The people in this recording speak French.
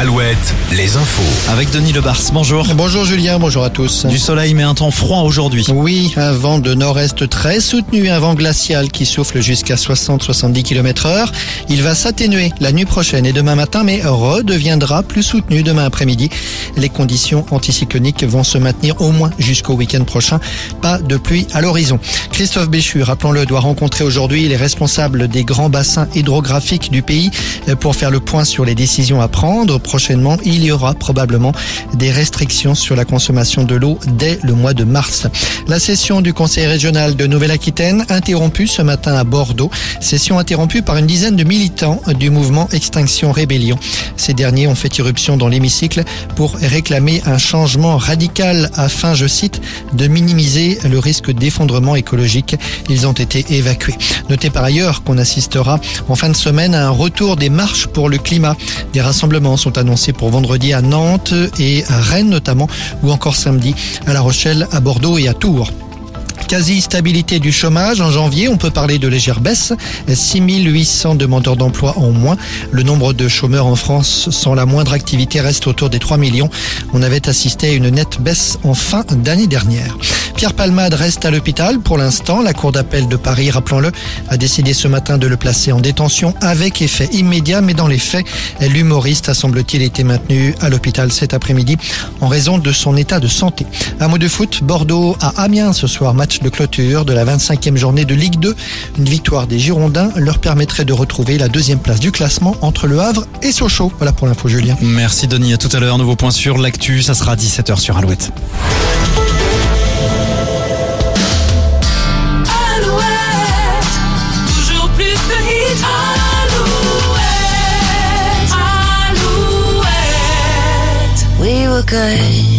Alouette, les infos. Avec Denis Lebars, bonjour. Bonjour Julien, bonjour à tous. Du soleil mais un temps froid aujourd'hui. Oui, un vent de nord-est très soutenu, un vent glacial qui souffle jusqu'à 60-70 km heure. Il va s'atténuer la nuit prochaine et demain matin, mais redeviendra plus soutenu demain après-midi. Les conditions anticycloniques vont se maintenir au moins jusqu'au week-end prochain. Pas de pluie à l'horizon. Christophe Béchu, rappelons-le, doit rencontrer aujourd'hui les responsables des grands bassins hydrographiques du pays pour faire le point sur les décisions à prendre. Prochainement, il y aura probablement des restrictions sur la consommation de l'eau dès le mois de mars. La session du Conseil régional de Nouvelle-Aquitaine interrompue ce matin à Bordeaux. Session interrompue par une dizaine de militants du mouvement Extinction Rébellion. Ces derniers ont fait irruption dans l'hémicycle pour réclamer un changement radical afin, je cite, de minimiser le risque d'effondrement écologique. Ils ont été évacués. Notez par ailleurs qu'on assistera en fin de semaine à un retour des marches pour le climat. Des rassemblements sont annoncés pour vendredi à Nantes et à Rennes notamment, ou encore samedi à La Rochelle, à Bordeaux et à Tours quasi-stabilité du chômage. En janvier, on peut parler de légère baisse. 6800 demandeurs d'emploi en moins. Le nombre de chômeurs en France sans la moindre activité reste autour des 3 millions. On avait assisté à une nette baisse en fin d'année dernière. Pierre Palmade reste à l'hôpital pour l'instant. La Cour d'appel de Paris, rappelons-le, a décidé ce matin de le placer en détention avec effet immédiat, mais dans les faits, l'humoriste a semble-t-il été maintenu à l'hôpital cet après-midi en raison de son état de santé. Un mot de foot, Bordeaux à Amiens ce soir, match de clôture de la 25e journée de Ligue 2. Une victoire des Girondins leur permettrait de retrouver la deuxième place du classement entre Le Havre et Sochaux. Voilà pour l'info Julien. Merci Denis, à tout à l'heure. Nouveau point sur l'actu, ça sera à 17h sur Alouette. Good.